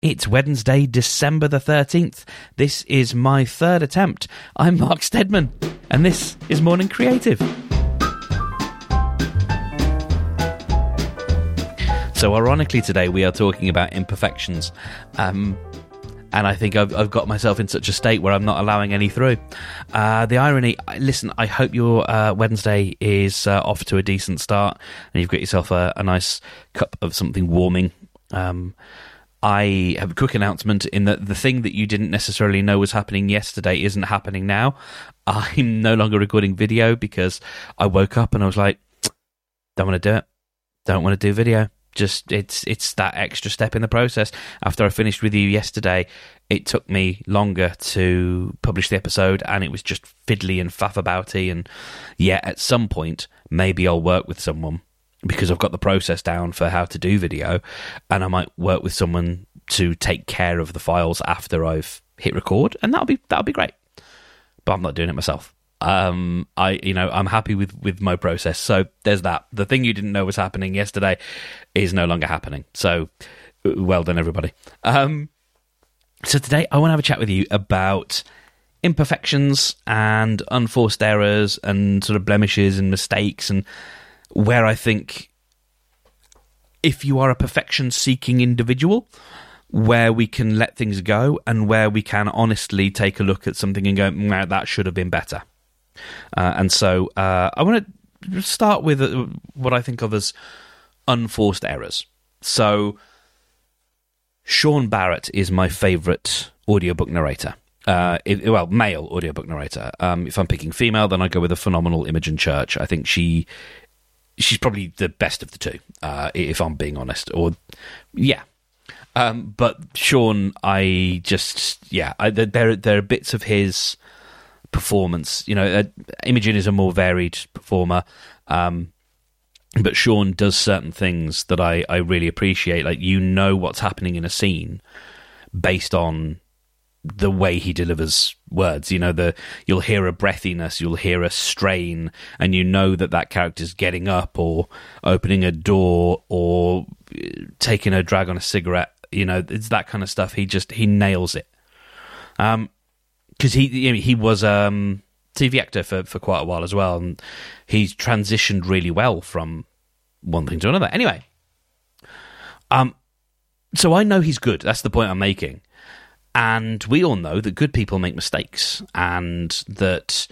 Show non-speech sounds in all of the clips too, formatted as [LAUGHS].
It's Wednesday, December the 13th. This is my third attempt. I'm Mark Steadman, and this is Morning Creative. So, ironically, today we are talking about imperfections. Um, and I think I've, I've, got myself in such a state where I'm not allowing any through. Uh, the irony, listen, I hope your uh, Wednesday is uh, off to a decent start and you've got yourself a, a nice cup of something warming. Um, I have a quick announcement in that the thing that you didn't necessarily know was happening yesterday isn't happening now. [LAUGHS] I'm no longer recording video because I woke up and I was like, don't want to do it. Don't want to do video. Just it's it's that extra step in the process. After I finished with you yesterday, it took me longer to publish the episode, and it was just fiddly and faff abouty. And yeah, at some point, maybe I'll work with someone because I've got the process down for how to do video, and I might work with someone to take care of the files after I've hit record, and that'll be that'll be great. But I'm not doing it myself. Um, I you know I'm happy with with my process. So there's that. The thing you didn't know was happening yesterday is no longer happening. So well done, everybody. Um, so today I want to have a chat with you about imperfections and unforced errors and sort of blemishes and mistakes and where I think if you are a perfection seeking individual, where we can let things go and where we can honestly take a look at something and go, nah, that should have been better. Uh, and so uh, I want to start with uh, what I think of as unforced errors. So Sean Barrett is my favourite audiobook narrator. Uh, it, well, male audiobook narrator. Um, if I'm picking female, then I go with a phenomenal Imogen Church. I think she she's probably the best of the two, uh, if I'm being honest. Or yeah, um, but Sean, I just yeah, I, there there are bits of his performance. You know, uh, Imogen is a more varied performer. Um, but Sean does certain things that I, I really appreciate. Like you know what's happening in a scene based on the way he delivers words. You know, the you'll hear a breathiness, you'll hear a strain, and you know that that character's getting up or opening a door or uh, taking a drag on a cigarette. You know, it's that kind of stuff. He just he nails it. Um, because he he was um TV actor for for quite a while as well, and he's transitioned really well from one thing to another. Anyway, um, so I know he's good. That's the point I'm making. And we all know that good people make mistakes, and that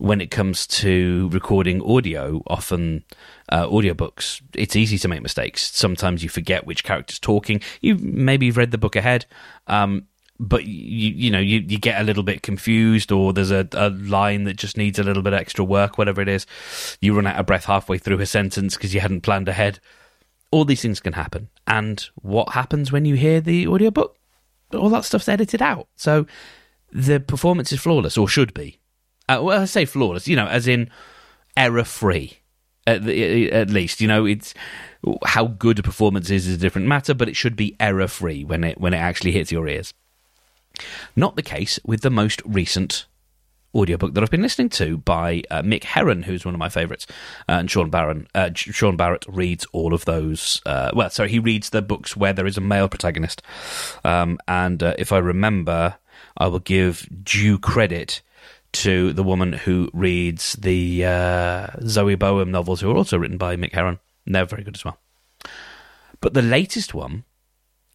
when it comes to recording audio, often uh, audiobooks, it's easy to make mistakes. Sometimes you forget which character's talking. You maybe you've read the book ahead, um, but you you know you, you get a little bit confused, or there's a, a line that just needs a little bit extra work, whatever it is. You run out of breath halfway through a sentence because you hadn't planned ahead. All these things can happen. And what happens when you hear the audiobook? All that stuff's edited out. So the performance is flawless, or should be. Uh, well, I say flawless, you know, as in error free. At, at, least, you know, it's how good a performance is is a different matter, but it should be error free when it when it actually hits your ears. Not the case with the most recent audiobook that I've been listening to by uh, Mick Herron, who's one of my favourites, uh, and Sean Barron. Uh, Sean Barrett reads all of those. Uh, well, sorry, he reads the books where there is a male protagonist, um, and uh, if I remember, I will give due credit to the woman who reads the uh, Zoe Boehm novels, who are also written by Mick Herron. They're very good as well. But the latest one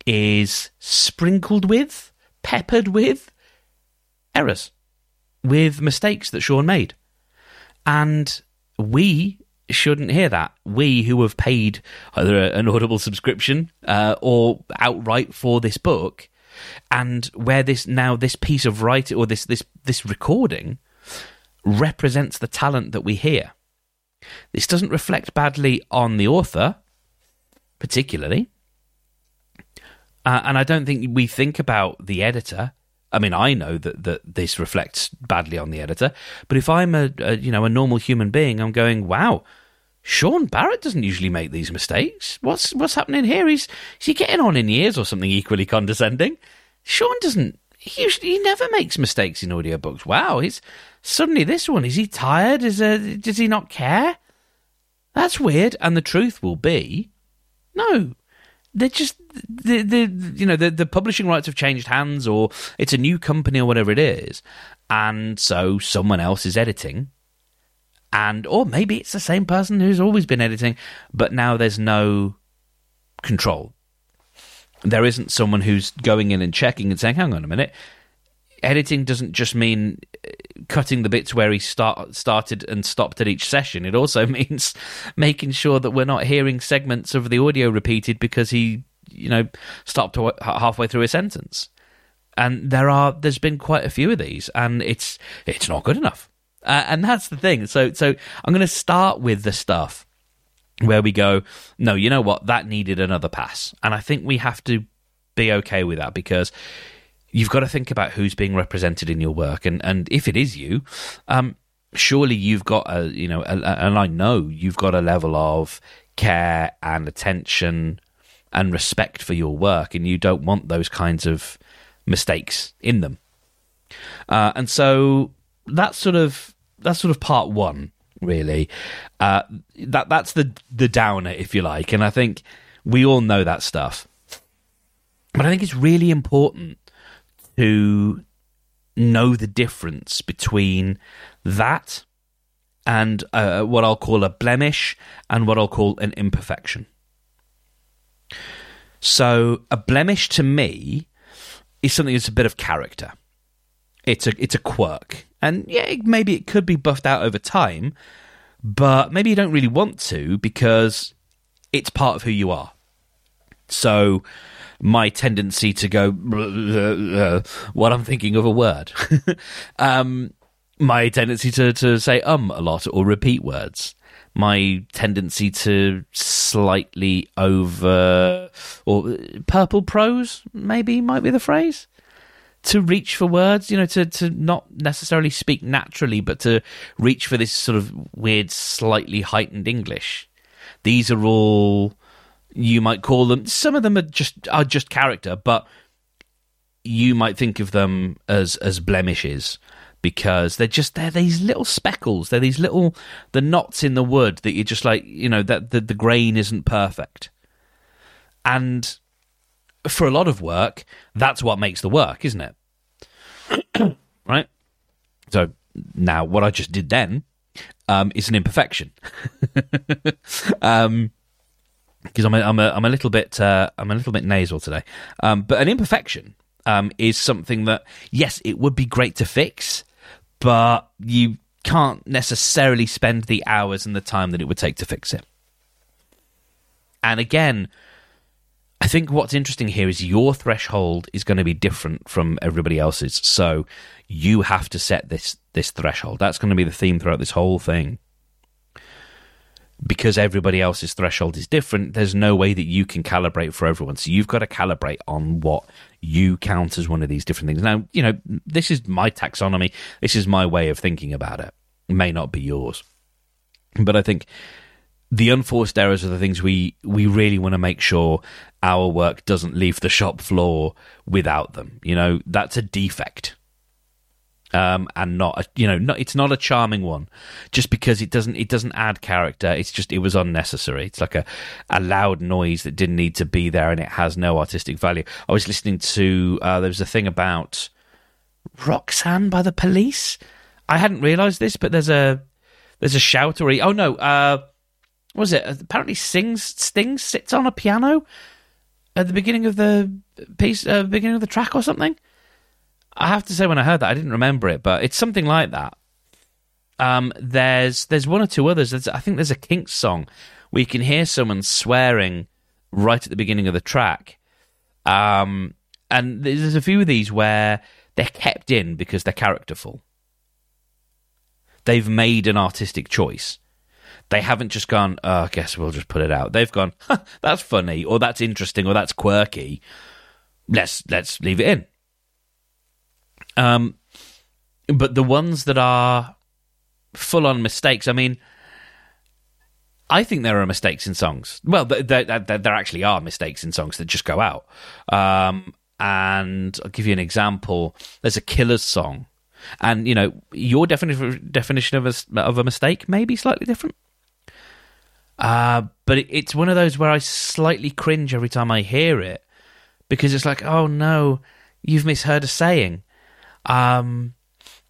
is sprinkled with, peppered with errors with mistakes that Sean made. And we shouldn't hear that. We who have paid either an Audible subscription uh, or outright for this book, and where this now this piece of writing or this this this recording represents the talent that we hear. This doesn't reflect badly on the author, particularly. Uh, and I don't think we think about the editor I mean, I know that, that this reflects badly on the editor, but if I'm a, a you know a normal human being, I'm going, wow, Sean Barrett doesn't usually make these mistakes. What's what's happening here? He's is he getting on in years or something equally condescending? Sean doesn't. He usually he never makes mistakes in audiobooks. Wow, he's suddenly this one. Is he tired? Is uh, does he not care? That's weird. And the truth will be, no, they're just the the you know the the publishing rights have changed hands, or it's a new company or whatever it is, and so someone else is editing, and or maybe it's the same person who's always been editing, but now there's no control. There isn't someone who's going in and checking and saying, "Hang on a minute." Editing doesn't just mean uh, cutting the bits where he start, started and stopped at each session. It also [LAUGHS] means making sure that we're not hearing segments of the audio repeated because he, you know, stopped halfway through a sentence. And there are, there's been quite a few of these, and it's it's not good enough. Uh, and that's the thing. So so I'm going to start with the stuff where we go, no, you know what, that needed another pass, and I think we have to be okay with that because you've got to think about who's being represented in your work, and and if it is you, um, surely you've got a you know, a, and I know you've got a level of care and attention and respect for your work, and you don't want those kinds of mistakes in them. Uh, and so that's sort of that's sort of part one, really. Uh, that that's the the downer, if you like, and I think we all know that stuff. But I think it's really important to know the difference between that and uh, what I'll call a blemish and what I'll call an imperfection. So, a blemish to me is something that's a bit of character. It's a it's a quirk, and yeah, maybe it could be buffed out over time, but maybe you don't really want to because it's part of who you are. So, my tendency to go [LAUGHS] what I'm thinking of a word. [LAUGHS] um, my tendency to, to say um a lot or repeat words. My tendency to slightly over or purple prose, maybe might be the phrase. To reach for words, you know, to, to not necessarily speak naturally, but to reach for this sort of weird, slightly heightened English. These are all you might call them. Some of them are just are just character, but you might think of them as as blemishes because they're just they're these little speckles. They're these little the knots in the wood that you're just like you know that the, the grain isn't perfect, and for a lot of work, that's what makes the work, isn't it? [COUGHS] right. So now, what I just did then um, is an imperfection. [LAUGHS] um, because I'm a, I'm a I'm a little bit uh, I'm a little bit nasal today. Um, but an imperfection um, is something that yes, it would be great to fix, but you can't necessarily spend the hours and the time that it would take to fix it. And again, I think what's interesting here is your threshold is going to be different from everybody else's. So you have to set this this threshold. That's going to be the theme throughout this whole thing because everybody else's threshold is different, there's no way that you can calibrate for everyone. So you've got to calibrate on what you count as one of these different things. Now, you know, this is my taxonomy. This is my way of thinking about it. it may not be yours. But I think the unforced errors are the things we, we really want to make sure our work doesn't leave the shop floor without them. You know, that's a defect um, and not a, you know not, it's not a charming one. Just because it doesn't it doesn't add character. It's just it was unnecessary. It's like a, a loud noise that didn't need to be there and it has no artistic value. I was listening to uh, there was a thing about roxanne by the police. I hadn't realized this but there's a there's a shout or oh no uh what was it? Apparently sings stings sits on a piano at the beginning of the piece uh, beginning of the track or something I have to say, when I heard that, I didn't remember it, but it's something like that. Um, there's there's one or two others. There's, I think there's a Kinks song where you can hear someone swearing right at the beginning of the track. Um, and there's a few of these where they're kept in because they're characterful. They've made an artistic choice. They haven't just gone, oh, I guess we'll just put it out. They've gone, that's funny, or that's interesting, or that's quirky. Let's let's leave it in. Um, but the ones that are full on mistakes, I mean, I think there are mistakes in songs. Well, there, there, there, actually are mistakes in songs that just go out. Um, and I'll give you an example. There's a Killers song, and you know your definition definition of a of a mistake may be slightly different. Uh, but it, it's one of those where I slightly cringe every time I hear it because it's like, oh no, you've misheard a saying. Um,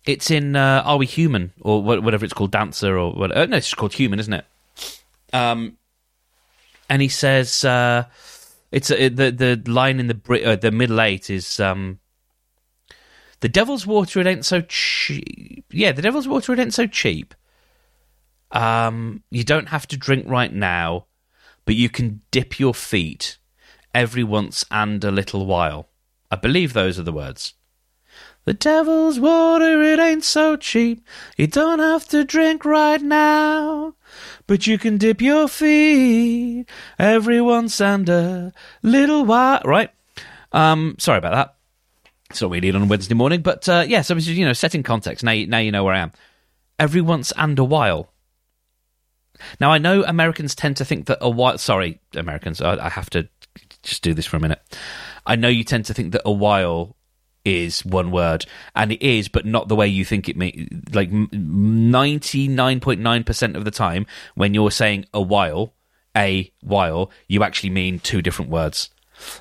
it's in uh, Are We Human or whatever it's called, Dancer or whatever. Uh, no, it's called Human, isn't it? Um, and he says uh, it's the the line in the uh, the middle eight is um, the devil's water it ain't so cheap. Yeah, the devil's water it ain't so cheap. Um, you don't have to drink right now, but you can dip your feet every once and a little while. I believe those are the words. The devil's water, it ain't so cheap. You don't have to drink right now. But you can dip your feet every once and a little while. Right? Um, sorry about that. It's not really on a Wednesday morning, but uh, yeah, so you know, setting context. Now, now you know where I am. Every once and a while. Now I know Americans tend to think that a while. Sorry, Americans, I, I have to just do this for a minute. I know you tend to think that a while is one word, and it is, but not the way you think it may. Like ninety nine point nine percent of the time, when you're saying a while, a while, you actually mean two different words.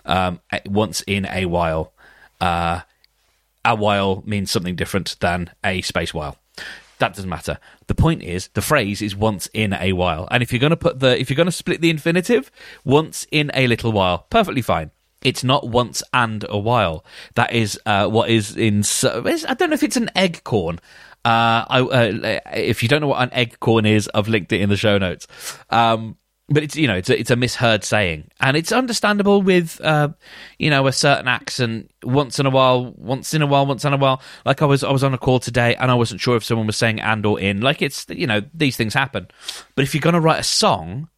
Um, once in a while, uh, a while means something different than a space while. That doesn't matter. The point is, the phrase is once in a while, and if you're going to put the, if you're going to split the infinitive, once in a little while, perfectly fine. It's not once and a while. That is uh, what is in. I don't know if it's an eggcorn. Uh, I, uh, if you don't know what an eggcorn is, I've linked it in the show notes. Um, but it's you know it's a, it's a misheard saying, and it's understandable with uh, you know a certain accent. Once in a while, once in a while, once in a while. Like I was I was on a call today, and I wasn't sure if someone was saying and or in. Like it's you know these things happen. But if you're to write a song,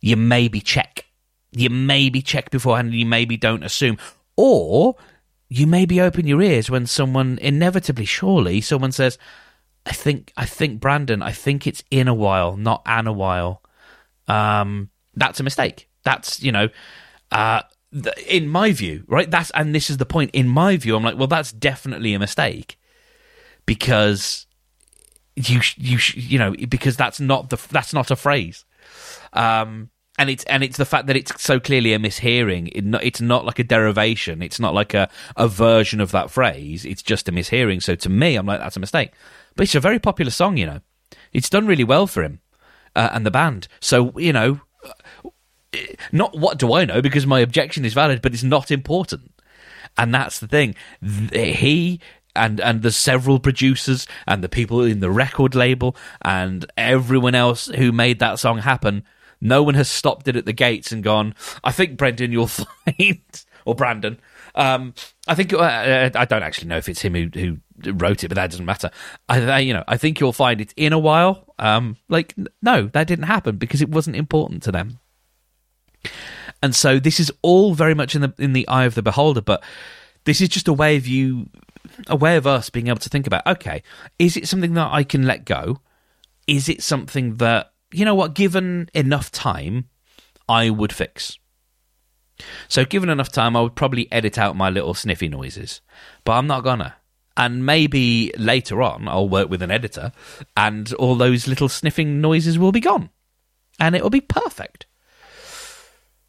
you maybe check you maybe check beforehand and you maybe don't assume. Or you maybe open your ears when someone inevitably, surely, someone says, I think I think Brandon, I think it's in a while, not an a while. Um, that's a mistake. That's, you know, uh, in my view, right? That's and this is the point. In my view, I'm like, well, that's definitely a mistake because you you you know because that's not the that's not a phrase. Um, and it's and it's the fact that it's so clearly a mishearing. It not, it's not like a derivation. It's not like a, a version of that phrase. It's just a mishearing. So to me, I'm like that's a mistake. But it's a very popular song, you know. It's done really well for him uh, and the band. So you know, not what do I know because my objection is valid, but it's not important. And that's the thing. He and and the several producers and the people in the record label and everyone else who made that song happen no one has stopped it at the gates and gone, I think, Brendan, you'll [LAUGHS] find, or Brandon. Um, I think uh, uh, I don't actually know if it's him who, who wrote it, but that doesn't matter. I, you know, I think you'll find it in a while. Um, like, no, that didn't happen because it wasn't important to them. And so this is all very much in the in the eye of the beholder, but this is just a way of you, a way of us being able to think about. Okay, is it something that I can let go? Is it something that you know what, given enough time, I would fix. So, given enough time, I would probably edit out my little sniffy noises, but I'm not gonna. And maybe later on, I'll work with an editor, and all those little sniffing noises will be gone, and it will be perfect.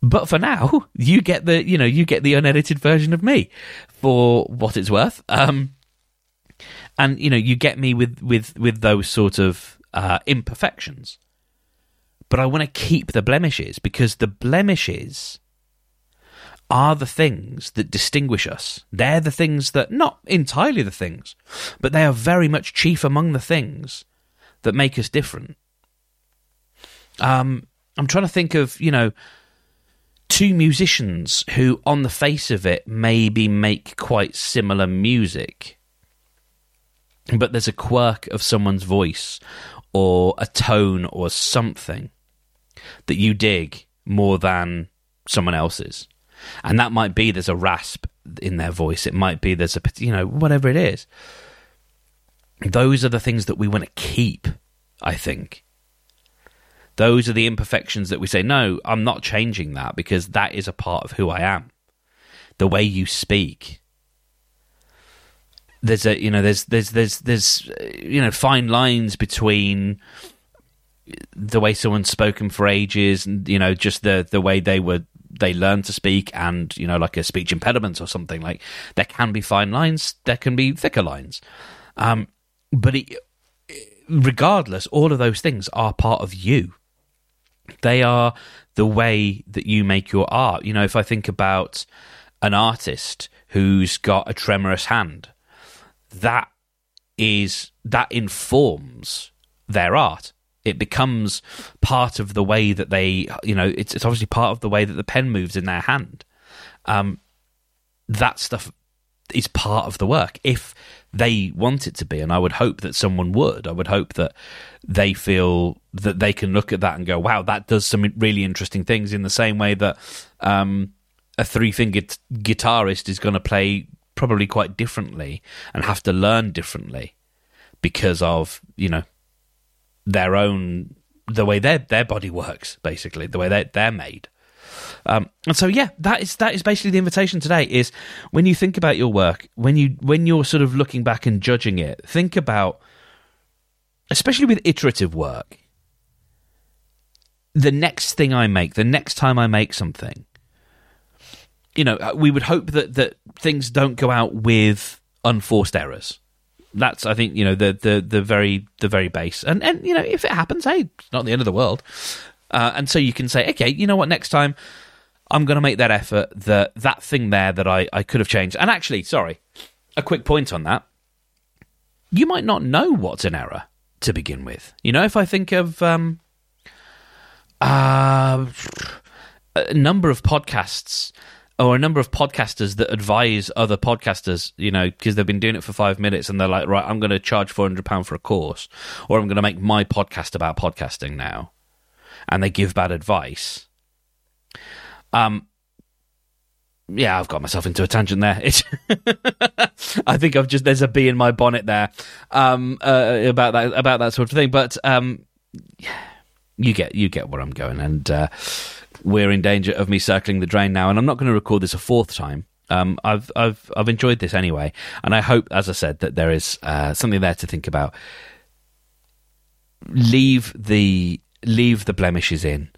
But for now, you get the you know you get the unedited version of me for what it's worth. Um, and you know you get me with with with those sort of uh, imperfections but I want to keep the blemishes because the blemishes are the things that distinguish us. They're the things that, not entirely the things, but they are very much chief among the things that make us different. Um, I'm trying to think of, you know, two musicians who, on the face of it, maybe make quite similar music, but there's a quirk of someone's voice or a tone or something that you dig more than someone else's. And that might be there's a rasp in their voice. It might be there's a, you know, whatever it is. Those are the things that we want to keep, I think. Those are the imperfections that we say, no, I'm not changing that because that is a part of who I am. The way you speak. There's a, you know, there's, there's, there's, there's, uh, you know, fine lines between the way someone's spoken for ages, you know, just the the way they were they learn to speak and you know like a speech impediment or something like there can be fine lines there can be thicker lines. Um, but it, regardless all of those things are part of you. They are the way that you make your art. You know if i think about an artist who's got a tremorous hand that is that informs their art it becomes part of the way that they, you know, it's, it's obviously part of the way that the pen moves in their hand. Um, that stuff is part of the work. If they want it to be, and I would hope that someone would, I would hope that they feel that they can look at that and go, wow, that does some really interesting things in the same way that um, a three fingered guitarist is going to play probably quite differently and have to learn differently because of, you know, their own the way their their body works, basically the way they they're made. Um, and so, yeah, that is that is basically the invitation today. Is when you think about your work, when you when you're sort of looking back and judging it, think about, especially with iterative work, the next thing I make, the next time I make something, you know, uh, we would hope that that things don't go out with unforced errors that's I think you know the the the very the very base, and and you know if it happens, hey, it's not the end of the world. Uh, and so you can say, okay, you know what, next time I'm going to make that effort. That that thing there that I I could have changed. And actually, sorry, a quick point on that. You might not know what's an error to begin with. You know, if I think of um, uh, a number of podcasts or a number of podcasters that advise other podcasters, you know, because they've been doing it for five minutes and they're like, right, I'm going to charge £400 for a course, or I'm going to make my podcast about podcasting now. And they give bad advice. Um, yeah, I've got myself into a tangent there. [LAUGHS] I think I've just there's a bee in my bonnet there um, uh, about that about that sort of thing. But um, yeah, you get you get where I'm going, and uh, we're in danger of me circling the drain now, and I'm not going to record this a fourth time. Um, I've I've I've enjoyed this anyway, and I hope, as I said, that there is uh, something there to think about. Leave the leave the blemishes in.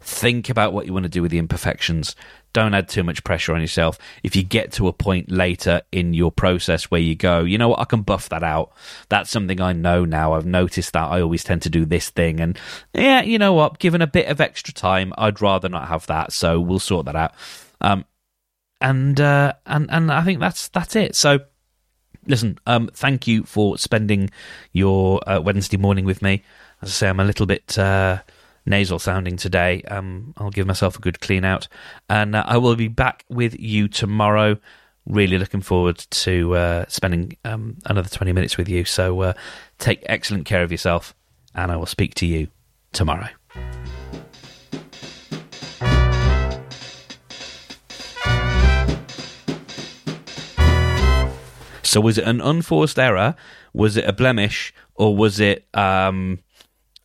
Think about what you want to do with the imperfections. Don't add too much pressure on yourself. If you get to a point later in your process where you go, you know what, I can buff that out. That's something I know now. I've noticed that I always tend to do this thing. And yeah, you know what, given a bit of extra time, I'd rather not have that. So we'll sort that out. Um, and, uh, and, and I think that's, that's it. So, listen, um, thank you for spending your uh, Wednesday morning with me. As I say, I'm a little bit, uh, nasal sounding today. Um, I'll give myself a good clean out, and uh, I will be back with you tomorrow. Really looking forward to uh, spending um, another 20 minutes with you. So uh, take excellent care of yourself, and I will speak to you tomorrow. So, was it an unforced error? Was it a blemish? Or was it um,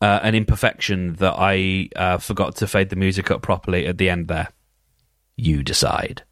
uh, an imperfection that I uh, forgot to fade the music up properly at the end there. You decide.